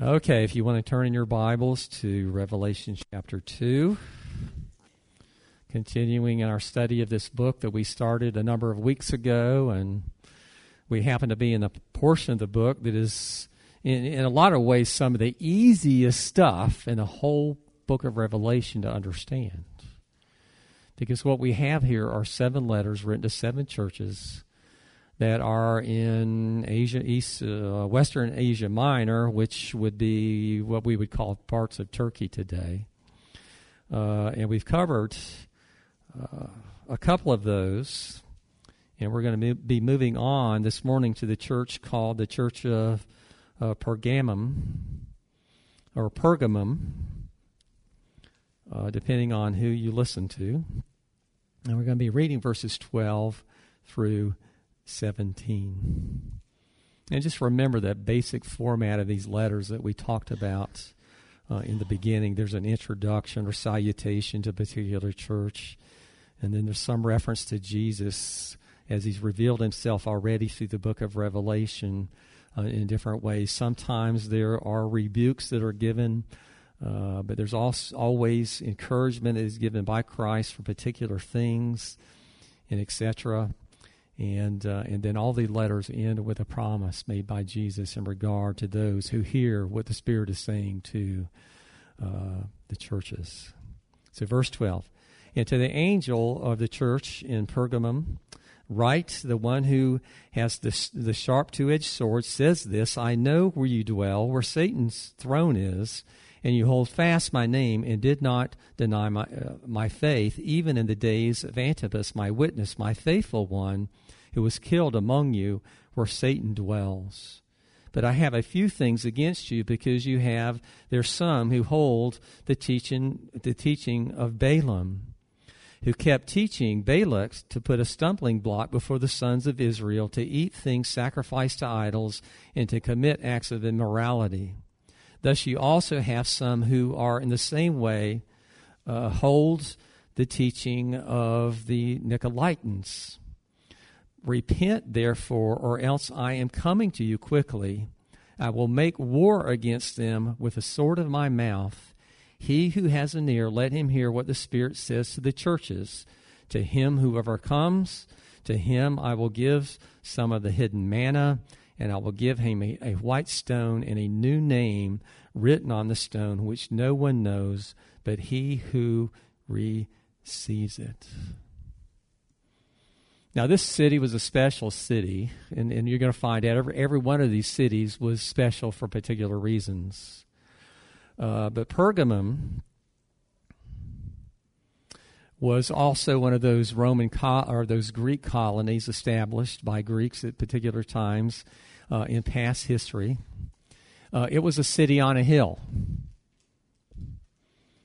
Okay, if you want to turn in your Bibles to Revelation chapter 2, continuing in our study of this book that we started a number of weeks ago, and we happen to be in a portion of the book that is, in, in a lot of ways, some of the easiest stuff in the whole book of Revelation to understand. Because what we have here are seven letters written to seven churches that are in Asia, East, uh, Western Asia Minor, which would be what we would call parts of Turkey today. Uh, and we've covered uh, a couple of those, and we're going to be moving on this morning to the church called the Church of uh, Pergamum or Pergamum, uh, depending on who you listen to. And we're going to be reading verses 12 through 17. And just remember that basic format of these letters that we talked about uh, in the beginning. There's an introduction or salutation to a particular church, and then there's some reference to Jesus as he's revealed himself already through the book of Revelation uh, in different ways. Sometimes there are rebukes that are given. Uh, but there's also always encouragement that is given by Christ for particular things, and etc and uh, and then all the letters end with a promise made by Jesus in regard to those who hear what the Spirit is saying to uh, the churches. So, verse twelve, and to the angel of the church in Pergamum, write: the one who has the the sharp two-edged sword says this: I know where you dwell, where Satan's throne is. And you hold fast my name and did not deny my, uh, my faith, even in the days of Antipas, my witness, my faithful one, who was killed among you where Satan dwells. But I have a few things against you because you have there's some who hold the teaching the teaching of Balaam, who kept teaching Balak to put a stumbling block before the sons of Israel to eat things sacrificed to idols and to commit acts of immorality. Thus you also have some who are in the same way uh, hold the teaching of the Nicolaitans Repent, therefore, or else I am coming to you quickly. I will make war against them with the sword of my mouth. He who has an ear, let him hear what the Spirit says to the churches. To him who overcomes, to him I will give some of the hidden manna, and I will give him a, a white stone and a new name written on the stone, which no one knows but he who receives it. Now, this city was a special city, and, and you're going to find out every, every one of these cities was special for particular reasons. Uh, but Pergamum was also one of those Roman co- or those Greek colonies established by Greeks at particular times uh, in past history. Uh, it was a city on a hill.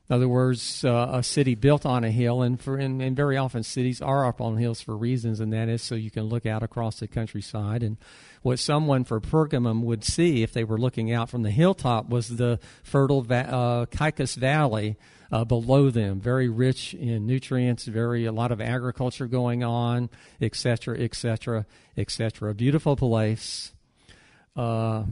In other words, uh, a city built on a hill, and, for, and, and, very often cities are up on hills for reasons, and that is so you can look out across the countryside. And what someone for Pergamum would see if they were looking out from the hilltop was the fertile va- uh, Caicus Valley uh, below them, very rich in nutrients, very a lot of agriculture going on, etc., etc., etc. Beautiful place. Uh,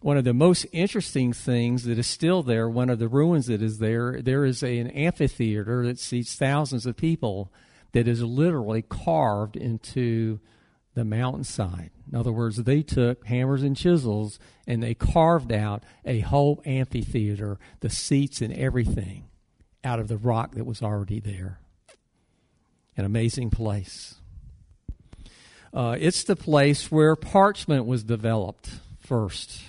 one of the most interesting things that is still there, one of the ruins that is there, there is a, an amphitheater that seats thousands of people that is literally carved into the mountainside. In other words, they took hammers and chisels and they carved out a whole amphitheater, the seats and everything, out of the rock that was already there. An amazing place. Uh, it's the place where parchment was developed first.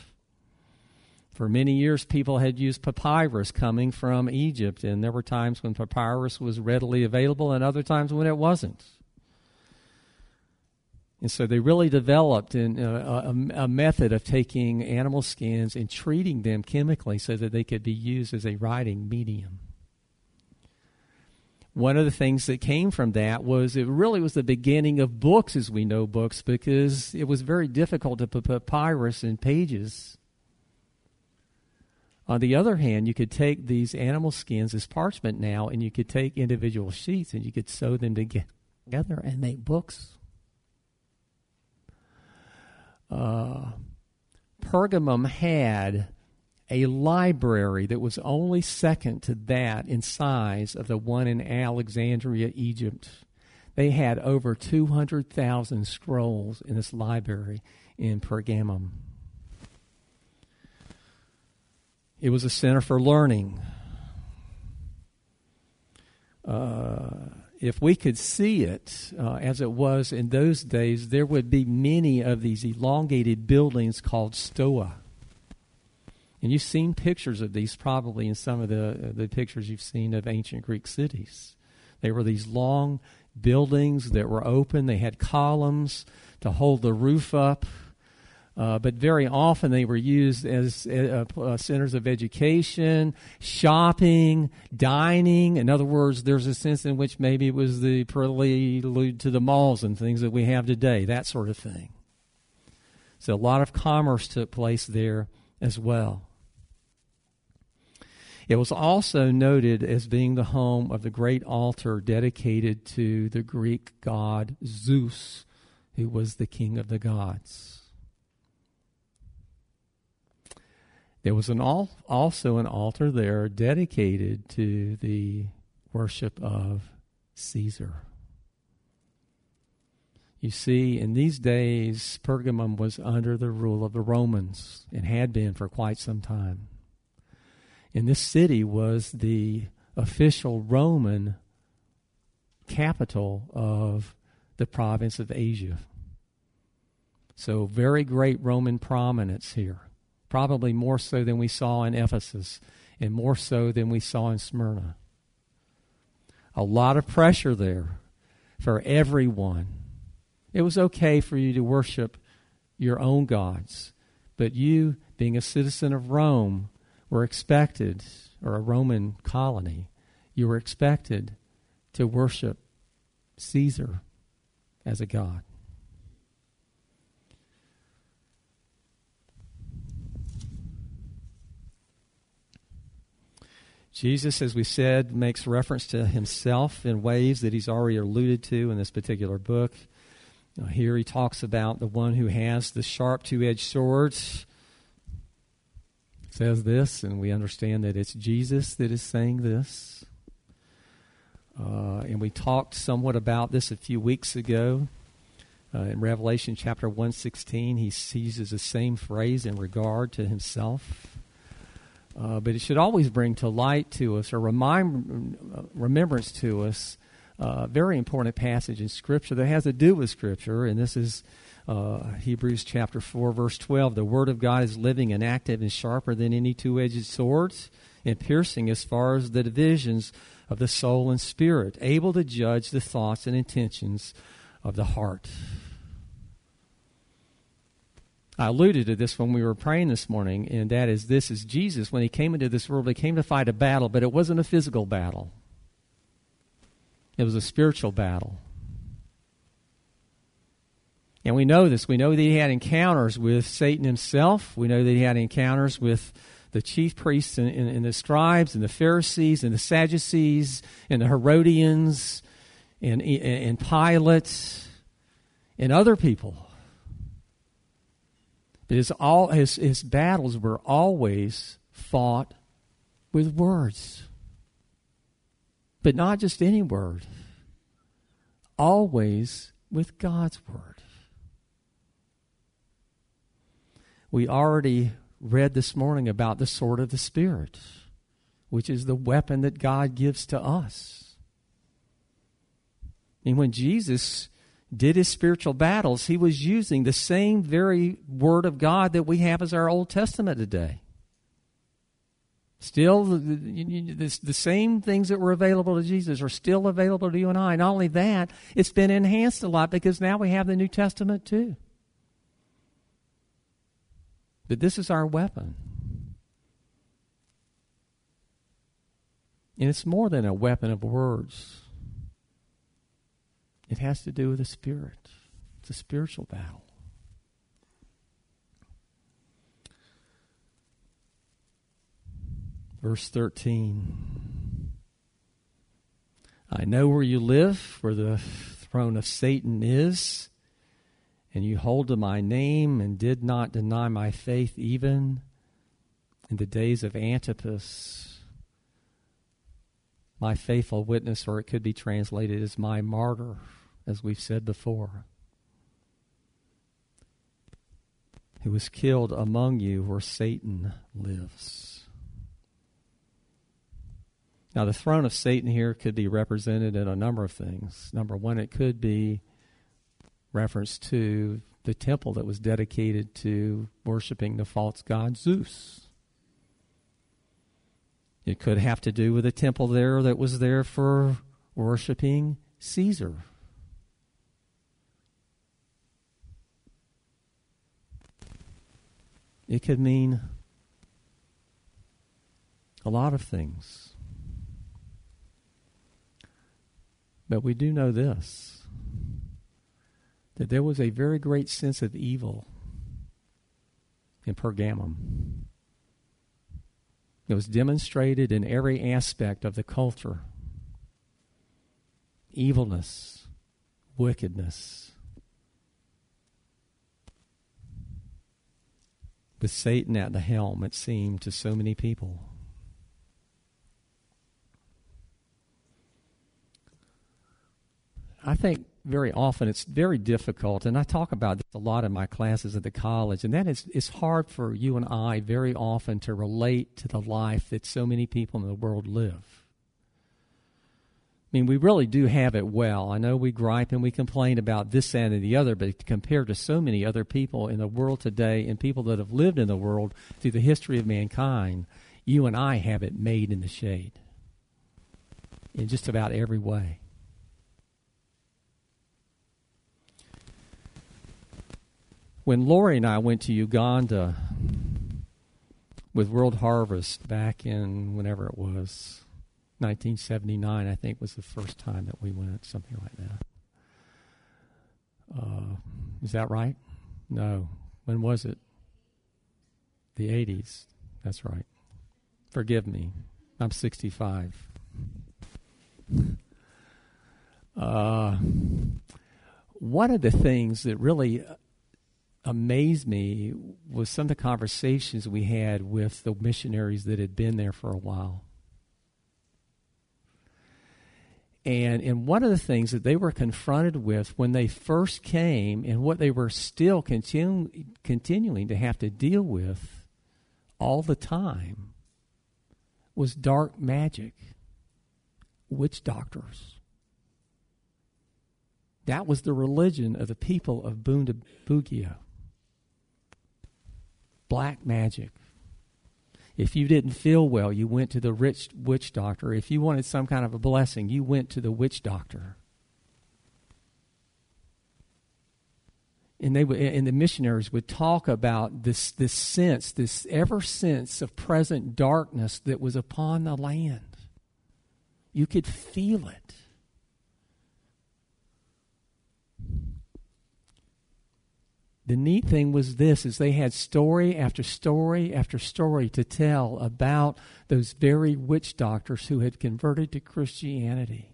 For many years, people had used papyrus coming from Egypt, and there were times when papyrus was readily available and other times when it wasn't. And so they really developed in uh, a, a, method of taking animal skins and treating them chemically so that they could be used as a writing medium. One of the things that came from that was it really was the beginning of books as we know books because it was very difficult to put papyrus in pages on the other hand, you could take these animal skins as parchment now, and you could take individual sheets and you could sew them together and make books. Uh, Pergamum had a library that was only second to that in size of the one in Alexandria, Egypt. They had over 200,000 scrolls in this library in Pergamum. It was a center for learning. Uh, if we could see it uh, as it was in those days, there would be many of these elongated buildings called stoa. And you've seen pictures of these probably in some of the, the pictures you've seen of ancient Greek cities. They were these long buildings that were open, they had columns to hold the roof up. Uh, but very often they were used as uh, uh, centers of education, shopping, dining. In other words, there's a sense in which maybe it was the prelude to the malls and things that we have today, that sort of thing. So a lot of commerce took place there as well. It was also noted as being the home of the great altar dedicated to the Greek god Zeus, who was the king of the gods. There was an al- also an altar there dedicated to the worship of Caesar. You see, in these days, Pergamum was under the rule of the Romans and had been for quite some time. And this city was the official Roman capital of the province of Asia. So, very great Roman prominence here probably more so than we saw in Ephesus and more so than we saw in Smyrna. A lot of pressure there for everyone. It was okay for you to worship your own gods, but you, being a citizen of Rome, were expected, or a Roman colony, you were expected to worship Caesar as a god. Jesus, as we said, makes reference to himself in ways that he's already alluded to in this particular book. Now, here he talks about the one who has the sharp two edged swords. Says this, and we understand that it's Jesus that is saying this. Uh, and we talked somewhat about this a few weeks ago. Uh, in Revelation chapter 116, he uses the same phrase in regard to himself. Uh, but it should always bring to light to us or remind uh, remembrance to us uh, a very important passage in Scripture that has to do with Scripture, and this is uh, Hebrews chapter 4, verse 12. The Word of God is living and active and sharper than any two edged sword, and piercing as far as the divisions of the soul and spirit, able to judge the thoughts and intentions of the heart. I alluded to this when we were praying this morning, and that is this is Jesus. When he came into this world, he came to fight a battle, but it wasn't a physical battle, it was a spiritual battle. And we know this. We know that he had encounters with Satan himself. We know that he had encounters with the chief priests and, and, and the scribes and the Pharisees and the Sadducees and the Herodians and, and, and Pilate and other people. But his, all, his, his battles were always fought with words. But not just any word, always with God's word. We already read this morning about the sword of the Spirit, which is the weapon that God gives to us. And when Jesus did his spiritual battles, he was using the same very word of God that we have as our Old Testament today. Still, the, the, the, same things that were available to Jesus are still available to you and I. Not only that, it's been enhanced a lot because now we have the New Testament too. But this is our weapon. And it's more than a weapon of words. It has to do with the spirit. It's a spiritual battle. Verse 13 I know where you live, where the throne of Satan is, and you hold to my name and did not deny my faith even in the days of Antipas, my faithful witness, or it could be translated as my martyr, as we've said before, who was killed among you where Satan lives. Now, the throne of Satan here could be represented in a number of things. Number one, it could be reference to the temple that was dedicated to worshiping the false god Zeus. It could have to do with a temple there that was there for worshiping Caesar. It could mean a lot of things. But we do know this that there was a very great sense of evil in Pergamum. It was demonstrated in every aspect of the culture evilness, wickedness. With Satan at the helm, it seemed to so many people. I think very often it's very difficult, and I talk about this a lot in my classes at the college, and that is it's hard for you and I very often to relate to the life that so many people in the world live. I mean, we really do have it well. I know we gripe and we complain about this, and the other, but compared to so many other people in the world today and people that have lived in the world through the history of mankind, you and I have it made in the shade in just about every way. When Lori and I went to Uganda with World Harvest back in whenever it was, 1979, I think was the first time that we went, something like that. Uh, is that right? No. When was it? The 80s. That's right. Forgive me. I'm 65. Uh, one of the things that really amazed me was some of the conversations we had with the missionaries that had been there for a while. And, and one of the things that they were confronted with when they first came and what they were still continu- continuing to have to deal with all the time was dark magic, witch doctors. That was the religion of the people of Bunda Bugia black magic. If you didn't feel well, you went to the rich witch doctor. If you wanted some kind of a blessing, you went to the witch doctor. And they would, and the missionaries would talk about this this sense, this ever sense of present darkness that was upon the land. You could feel it. The neat thing was this is they had story after story after story to tell about those very witch doctors who had converted to Christianity.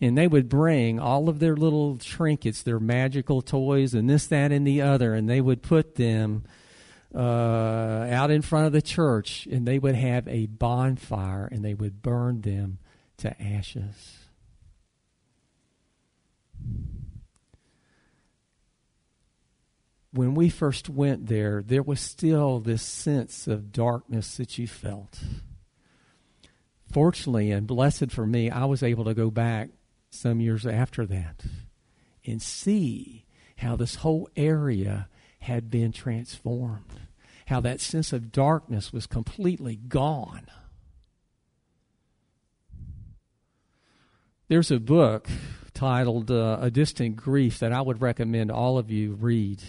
And they would bring all of their little trinkets, their magical toys, and this, that, and the other, and they would put them uh, out in front of the church, and they would have a bonfire, and they would burn them to ashes. When we first went there, there was still this sense of darkness that you felt. Fortunately, and blessed for me, I was able to go back some years after that and see how this whole area had been transformed, how that sense of darkness was completely gone. There's a book titled uh, A Distant Grief that I would recommend all of you read.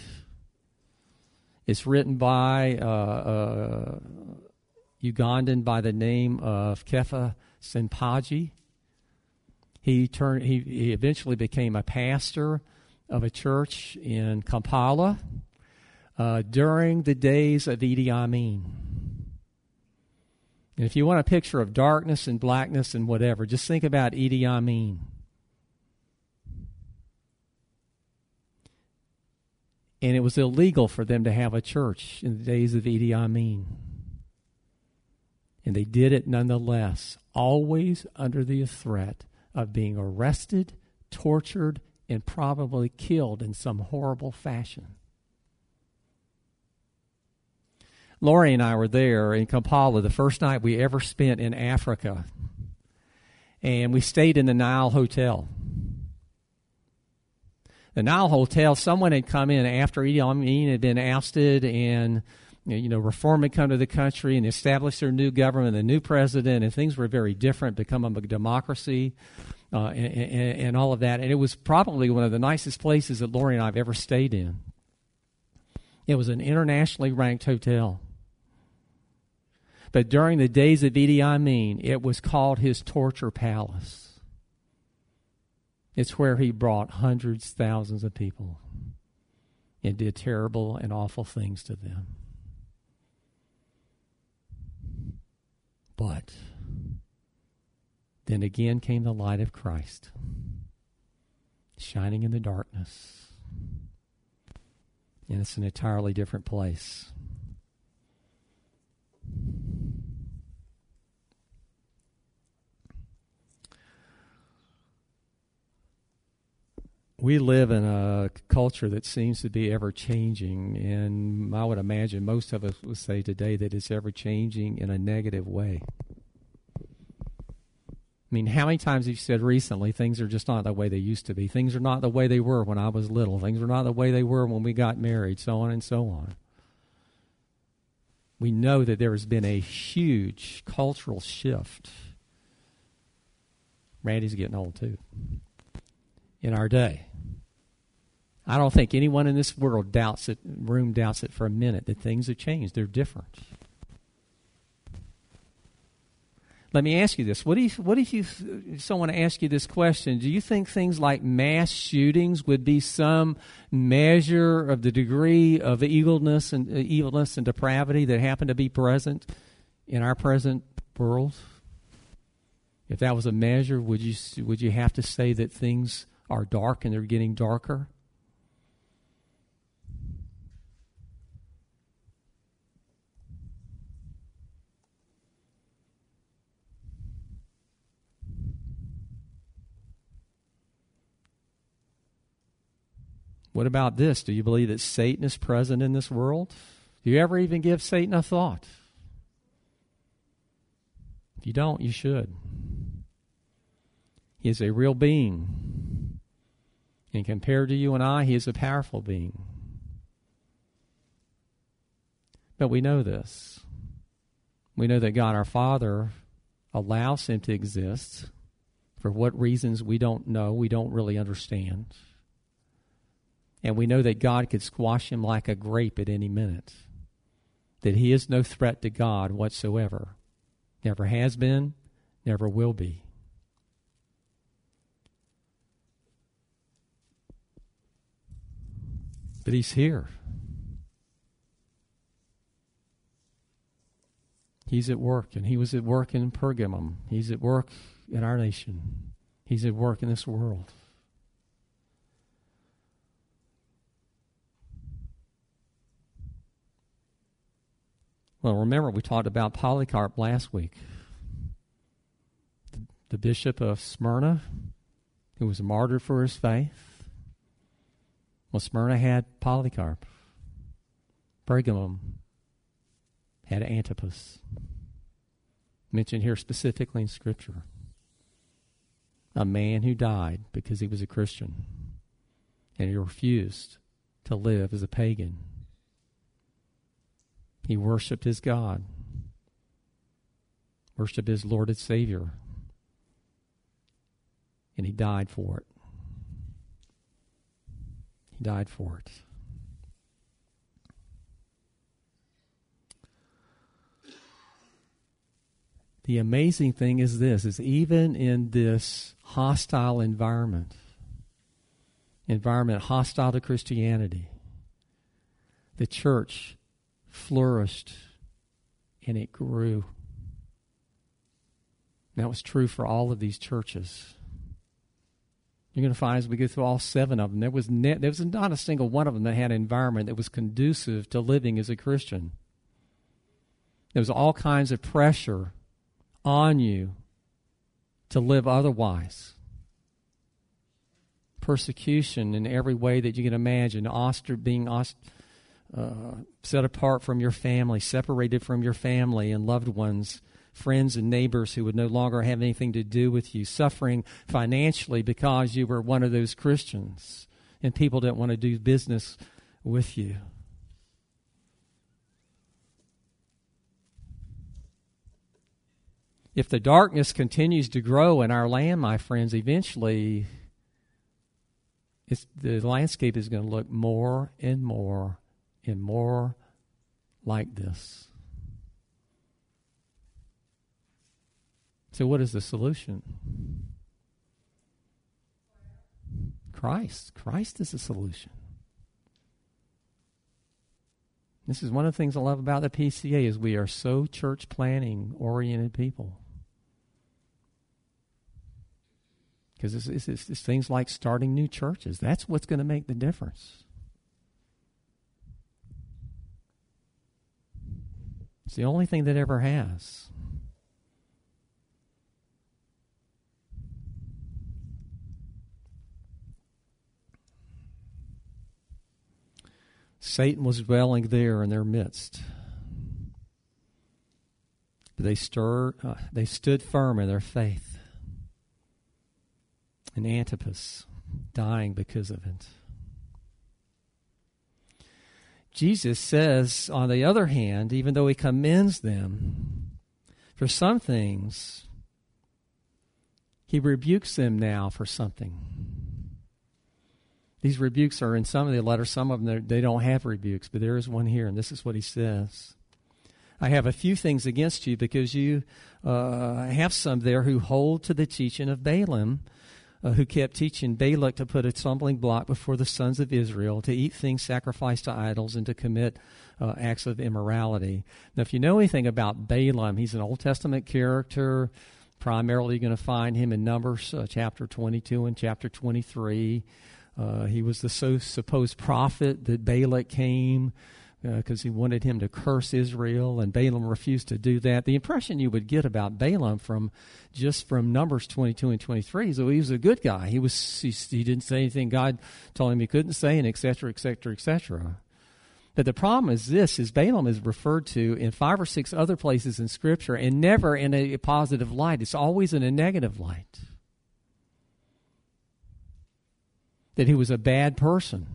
It's written by uh, uh, Ugandan by the name of Kefa Sempangi. He turned. He, he eventually became a pastor of a church in Kampala uh, during the days of Idi Amin. And if you want a picture of darkness and blackness and whatever, just think about Idi Amin. And it was illegal for them to have a church in the days of Idi Amin. And they did it nonetheless, always under the threat of being arrested, tortured, and probably killed in some horrible fashion. Lori and I were there in Kampala the first night we ever spent in Africa. And we stayed in the Nile Hotel. The Nile Hotel, someone had come in after Idi Amin had been ousted and you know, reform had come to the country and established their new government, the new president, and things were very different, become a democracy, uh, and, and, and, all of that. And it was probably one of the nicest places that Lori and I have ever stayed in. It was an internationally ranked hotel. But during the days of Idi Amin, it was called his torture palace. It's where he brought hundreds, thousands of people and did terrible and awful things to them. But then again came the light of Christ, shining in the darkness. And it's an entirely different place. We live in a culture that seems to be ever changing, and I would imagine most of us would say today that it's ever changing in a negative way. I mean, how many times have you said recently things are just not the way they used to be? Things are not the way they were when I was little. Things are not the way they were when we got married, so on and so on. We know that there has been a huge cultural shift. Randy's getting old too. In our day. I don't think anyone in this world doubts it, room doubts it for a minute that things have changed. They're different. Let me ask you this: What if, what if you someone ask you this question? Do you think things like mass shootings would be some measure of the degree of evilness and uh, evilness and depravity that happen to be present in our present world? If that was a measure, would you would you have to say that things are dark and they're getting darker? What about this? Do you believe that Satan is present in this world? Do you ever even give Satan a thought? If you don't, you should. He is a real being. And compared to you and I, he is a powerful being. But we know this. We know that God our Father allows him to exist for what reasons we don't know, we don't really understand. And we know that God could squash him like a grape at any minute. That he is no threat to God whatsoever. Never has been, never will be. But he's here. He's at work, and he was at work in Pergamum. He's at work in our nation. He's at work in this world. Well, remember, we talked about Polycarp last week. The, the bishop of Smyrna, who was martyred for his faith. Well, Smyrna had Polycarp. Pergamum had Antipas. Mentioned here specifically in Scripture. A man who died because he was a Christian and he refused to live as a pagan he worshiped his God, worshiped his Lord and Savior, and he died for it. Died for it. The amazing thing is this is even in this hostile environment, environment hostile to Christianity, the church flourished and it grew. That was true for all of these churches. You're going to find as we go through all seven of them, there was, ne- there was not a single one of them that had an environment that was conducive to living as a Christian. There was all kinds of pressure on you to live otherwise. Persecution in every way that you can imagine, Oster being ost- uh, set apart from your family, separated from your family and loved ones friends and neighbors who would no longer have anything to do with you, suffering financially because you were one of those Christians and people didn't want to do business with you. If the darkness continues to grow in our land, my friends, eventually the landscape is going to look more and more and more like this. So, what is the solution? Christ. Christ is the solution. This is one of the things I love about the PCA is we are so church planning oriented people. Because it's, it's, it's, it's, things like starting new churches. That's what's going to make the difference. It's the only thing that ever has. Satan was dwelling there in their midst. But they stirred, uh, they stood firm in their faith. And Antipas dying because of it. Jesus says, on the other hand, even though he commends them for some things, he rebukes them now for something. These rebukes are in some of the letters. Some of them, they don't have rebukes, but there is one here, and this is what he says. I have a few things against you because you uh, have some there who hold to the teaching of Balaam, uh, who kept teaching Balak to put a stumbling block before the sons of Israel, to eat things sacrificed to idols, and to commit uh, acts of immorality. Now, if you know anything about Balaam, he's an Old Testament character. Primarily, you're going to find him in Numbers uh, chapter 22 and chapter 23. Uh, he was the so supposed prophet that Balak came because uh, he wanted him to curse Israel, and Balaam refused to do that. The impression you would get about Balaam from just from Numbers 22 and 23 is that he was a good guy. He was he, he didn't say anything God told him he couldn't say, and etc. etc. etc. But the problem is this: is Balaam is referred to in five or six other places in Scripture, and never in a positive light. It's always in a negative light. That he was a bad person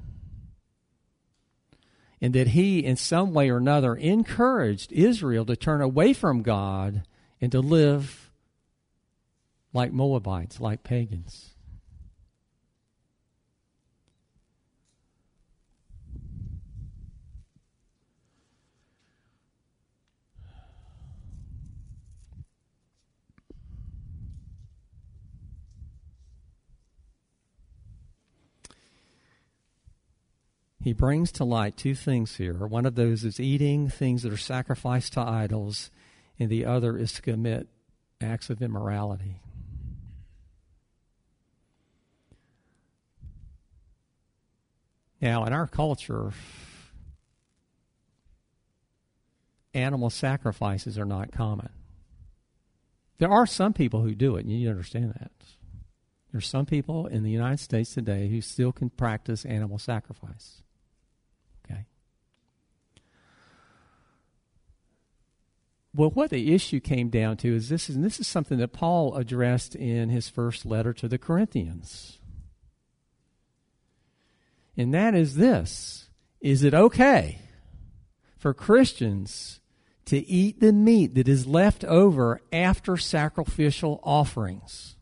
and that he, in some way or another, encouraged Israel to turn away from God and to live like Moabites, like pagans. He brings to light two things here. One of those is eating things that are sacrificed to idols, and the other is to commit acts of immorality. Now, in our culture, animal sacrifices are not common. There are some people who do it, and you need to understand that. There are some people in the United States today who still can practice animal sacrifice. Well, what the issue came down to is this, and this is something that Paul addressed in his first letter to the Corinthians. And that is this Is it okay for Christians to eat the meat that is left over after sacrificial offerings?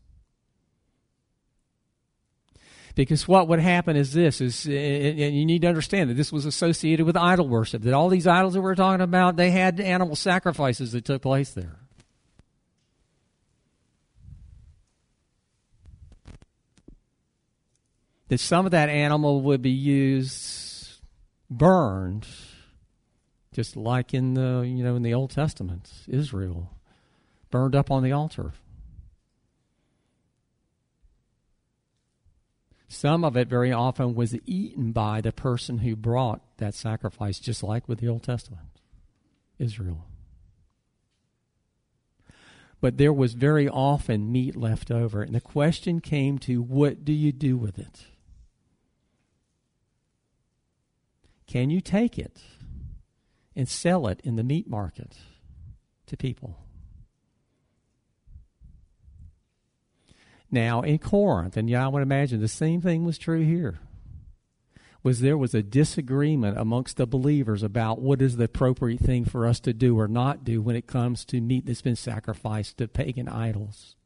Because what would happen is this is, and you need to understand that this was associated with idol worship, that all these idols that we're talking about, they had animal sacrifices that took place there. That some of that animal would be used, burned, just like in the, you know, in the Old Testament, Israel, burned up on the altar Some of it very often was eaten by the person who brought that sacrifice, just like with the Old Testament, Israel. But there was very often meat left over. And the question came to what do you do with it? Can you take it and sell it in the meat market to people? Now, in Corinth, and yeah, I would imagine the same thing was true here, was there was a disagreement amongst the believers about what is the appropriate thing for us to do or not do when it comes to meat that's been sacrificed to pagan idols.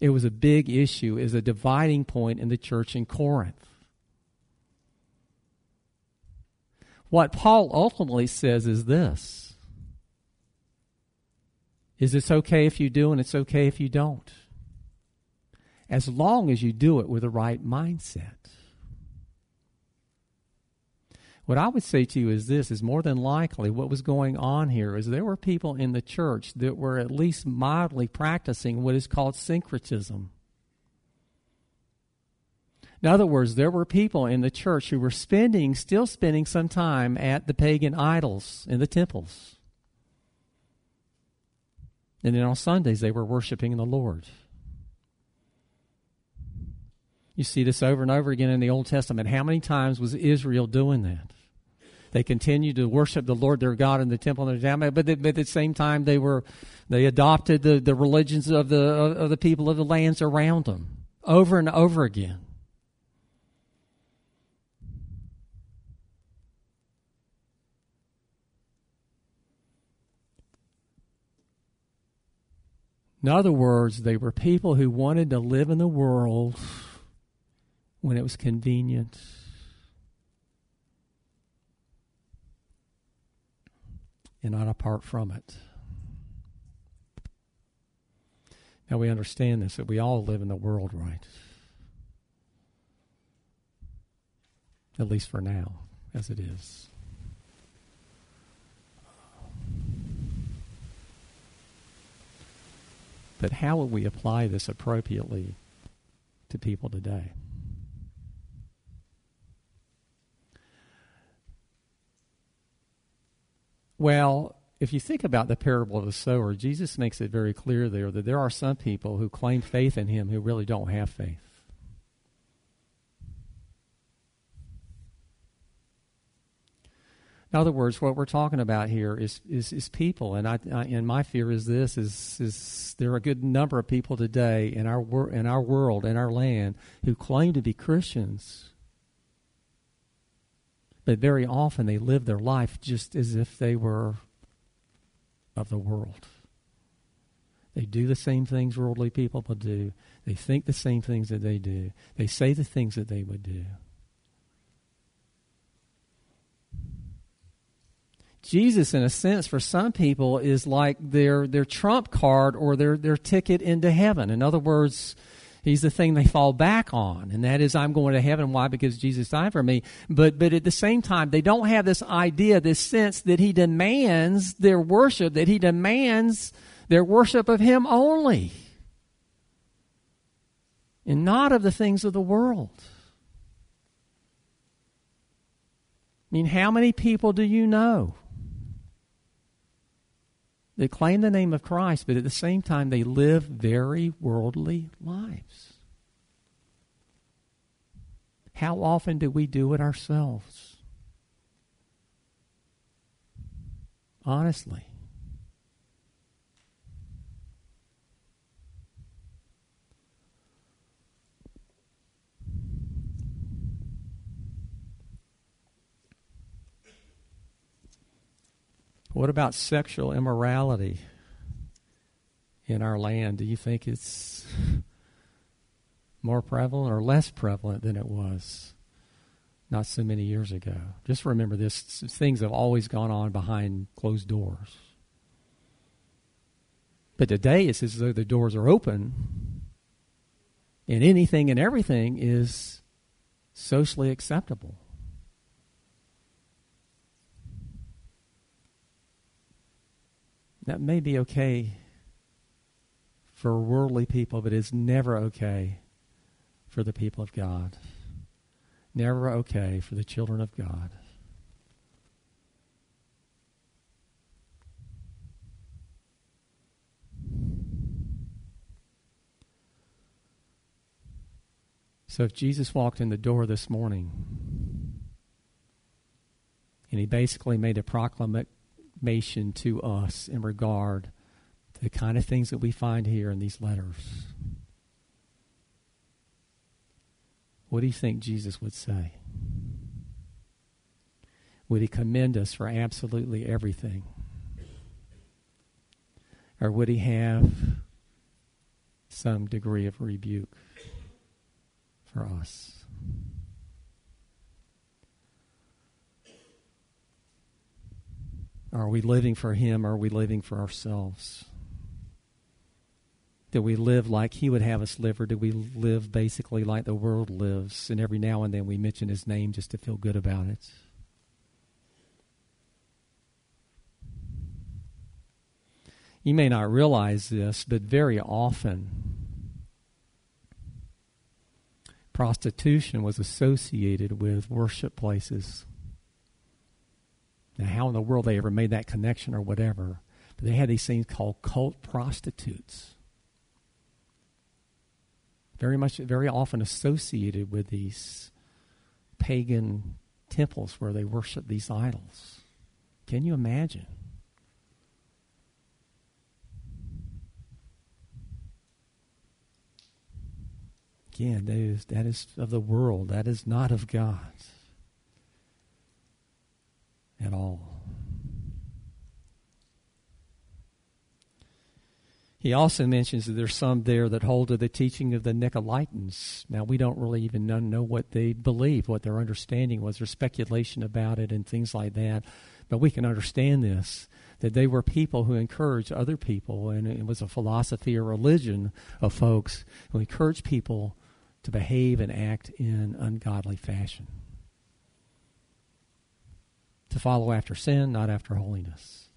It was a big issue, is a dividing point in the church in Corinth. What Paul ultimately says is this is it's okay if you do and it's okay if you don't as long as you do it with the right mindset. What I would say to you is this is more than likely what was going on here is there were people in the church that were at least mildly practicing what is called syncretism. In other words, there were people in the church who were spending, still spending some time at the pagan idols in the temples. And then on Sundays, they were worshiping the Lord. You see this over and over again in the Old Testament. How many times was Israel doing that? They continued to worship the Lord their God in the temple and the but, but at the same time they were they adopted the, the religions of the of the people of the lands around them over and over again. In other words, they were people who wanted to live in the world when it was convenient. And not apart from it. Now we understand this, that we all live in the world, right? At least for now, as it is. But how will we apply this appropriately to people today? Well, if you think about the parable of the sower, Jesus makes it very clear there that there are some people who claim faith in him who really don't have faith. In other words, what we're talking about here is is, is people, and I, I, and my fear is this: is is there are a good number of people today in our wor- in our world in our land who claim to be Christians, but very often they live their life just as if they were of the world. They do the same things worldly people would do. They think the same things that they do. They say the things that they would do. Jesus, in a sense, for some people, is like their their trump card or their their ticket into heaven. In other words, He's the thing they fall back on, and that is I'm going to heaven. Why? Because Jesus died for me. But but at the same time, they don't have this idea, this sense that He demands their worship, that He demands their worship of Him only, and not of the things of the world. I mean, how many people do you know? They claim the name of Christ, but at the same time, they live very worldly lives. How often do we do it ourselves? Honestly. What about sexual immorality in our land? Do you think it's more prevalent or less prevalent than it was not so many years ago? Just remember this things have always gone on behind closed doors. But today it's as though the doors are open and anything and everything is socially acceptable. That may be okay for worldly people, but it's never okay for the people of God. Never okay for the children of God. So if Jesus walked in the door this morning and he basically made a proclamation to us in regard to the kind of things that we find here in these letters, what do you think Jesus would say? Would he commend us for absolutely everything? Or would he have some degree of rebuke? for us. Are we living for Him or are we living for ourselves? Do we live like He would have us live, or do we live basically like the world lives? And every now and then we mention His name just to feel good about it. You may not realize this, but very often prostitution was associated with worship places. Now, how in the world they ever made that connection or whatever, but they had these things called cult prostitutes. Very much, very often associated with these pagan temples where they worship these idols. Can you imagine? Again, that is, that is of the world. That is not of God at all. He also mentions that there's some there that hold to the teaching of the Nicolaitans. Now, we don't really even know what they believe, what their understanding was. There's speculation about it and things like that. But we can understand this that they were people who encouraged other people, and it was a philosophy or religion of folks who encouraged people to behave and act in ungodly fashion. To follow after sin, not after holiness.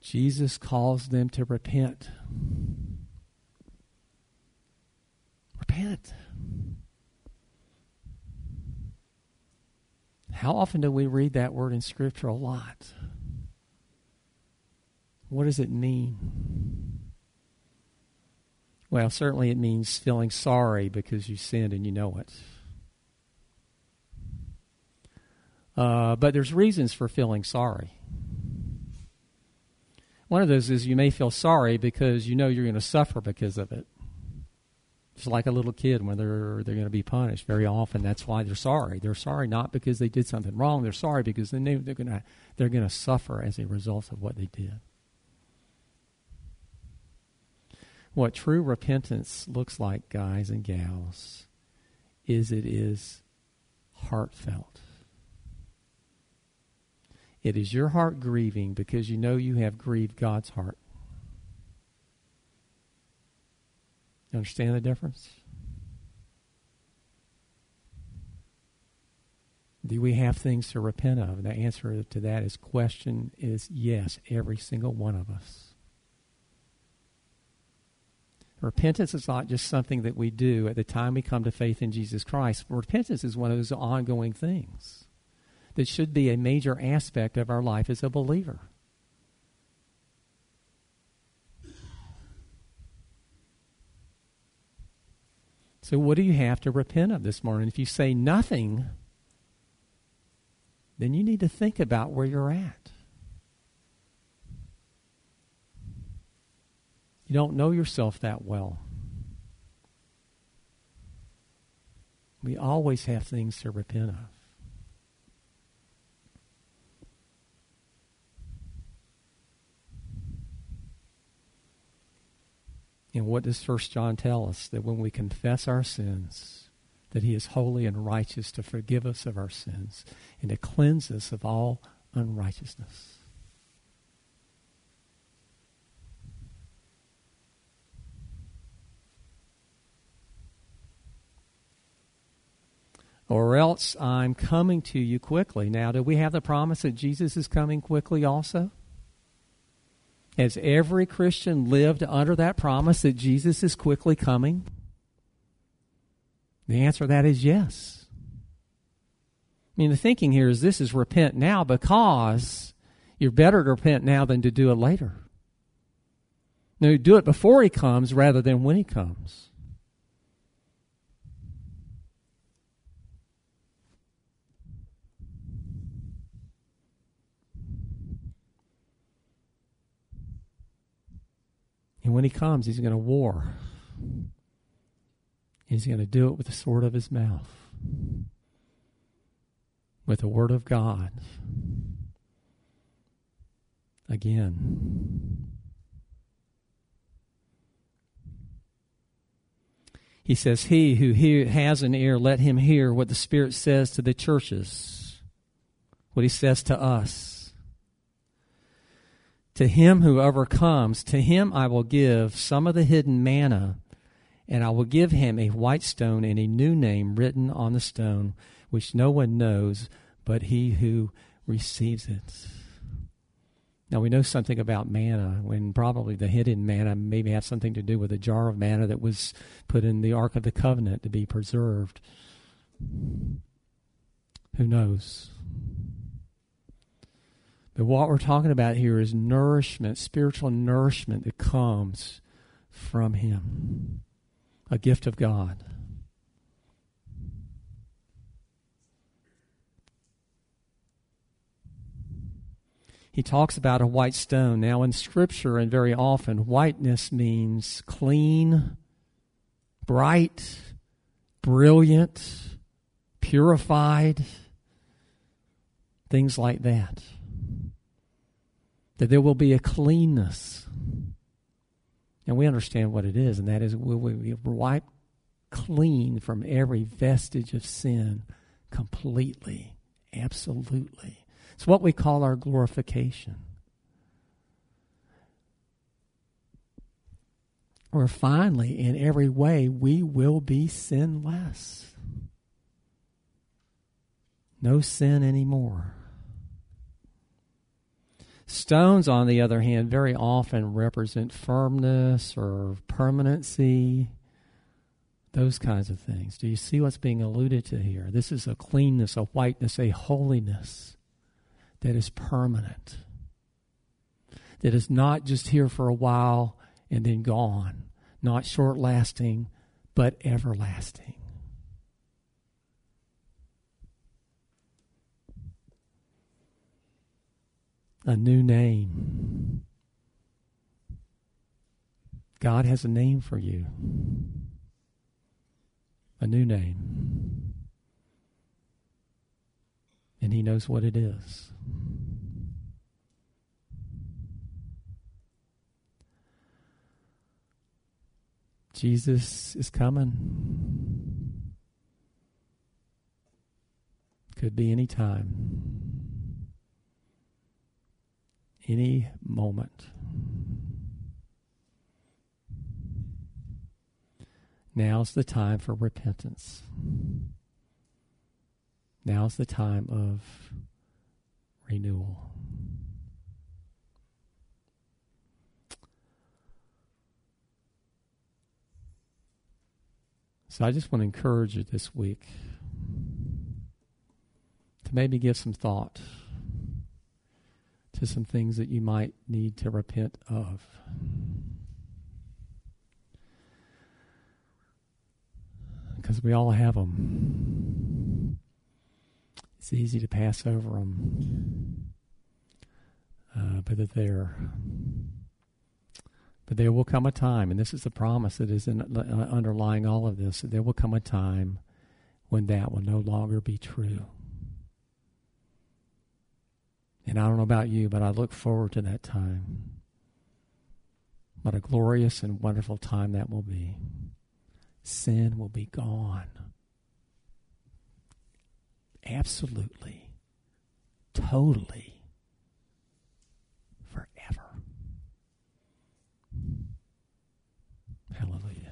Jesus calls them to repent. Repent. How often do we read that word in Scripture? A lot. What does it mean? Well, certainly it means feeling sorry because you sinned and you know it. Uh, but there's reasons for feeling sorry. One of those is you may feel sorry because you know you're going to suffer because of it. It's like a little kid when they're they're going to be punished. Very often, that's why they're sorry. They're sorry not because they did something wrong. They're sorry because they know they're going to they're going to suffer as a result of what they did. What true repentance looks like, guys and gals, is it is heartfelt. It is your heart grieving because you know you have grieved God's heart. You understand the difference? Do we have things to repent of? The answer to that is question is yes, every single one of us. Repentance is not just something that we do at the time we come to faith in Jesus Christ. Repentance is one of those ongoing things that should be a major aspect of our life as a believer. So, what do you have to repent of this morning? If you say nothing, then you need to think about where you're at. You don't know yourself that well. We always have things to repent of. And what does First John tell us? That when we confess our sins, that he is holy and righteous to forgive us of our sins and to cleanse us of all unrighteousness. Or else I'm coming to you quickly. Now, do we have the promise that Jesus is coming quickly also? Has every Christian lived under that promise that Jesus is quickly coming? The answer to that is yes. I mean, the thinking here is this is repent now because you're better to repent now than to do it later. No, do it before he comes rather than when he comes. And when he comes, he's going to war. He's going to do it with the sword of his mouth, with the word of God. Again. He says, He who has an ear, let him hear what the Spirit says to the churches, what he says to us. To him who overcomes, to him I will give some of the hidden manna, and I will give him a white stone and a new name written on the stone, which no one knows but he who receives it. Now we know something about manna, when probably the hidden manna maybe have something to do with a jar of manna that was put in the Ark of the Covenant to be preserved. Who knows? What we're talking about here is nourishment, spiritual nourishment that comes from Him, a gift of God. he talks about a white stone. Now, in Scripture, and very often, whiteness means clean, bright, brilliant, purified, things like that. That there will be a cleanness. And we understand what it is, and that is we will be wiped clean from every vestige of sin completely, absolutely. It's what we call our glorification. Or finally, in every way, we will be sinless. No sin anymore. Stones, on the other hand, very often represent firmness or permanency, those kinds of things. Do you see what's being alluded to here? This is a cleanness, a whiteness, a holiness that is permanent, that is not just here for a while and then gone, not short lasting, but everlasting. A new name. God has a name for you. A new name. And He knows what it is. Jesus is coming. Could be any time, any moment. Now's the time for repentance. Now's the time of renewal. So I just want to encourage you this week to maybe give some thought to some things that you might need to repent of. Because we all have them. It's easy to pass over them, uh, but they're there. But there will come a time, and this is the promise that is in, uh, underlying all of this, that there will come a time when that will no longer be true. And I don't know about you, but I look forward to that time. What a glorious and wonderful time that will be. Sin will be gone. Absolutely. Totally. Forever. Hallelujah.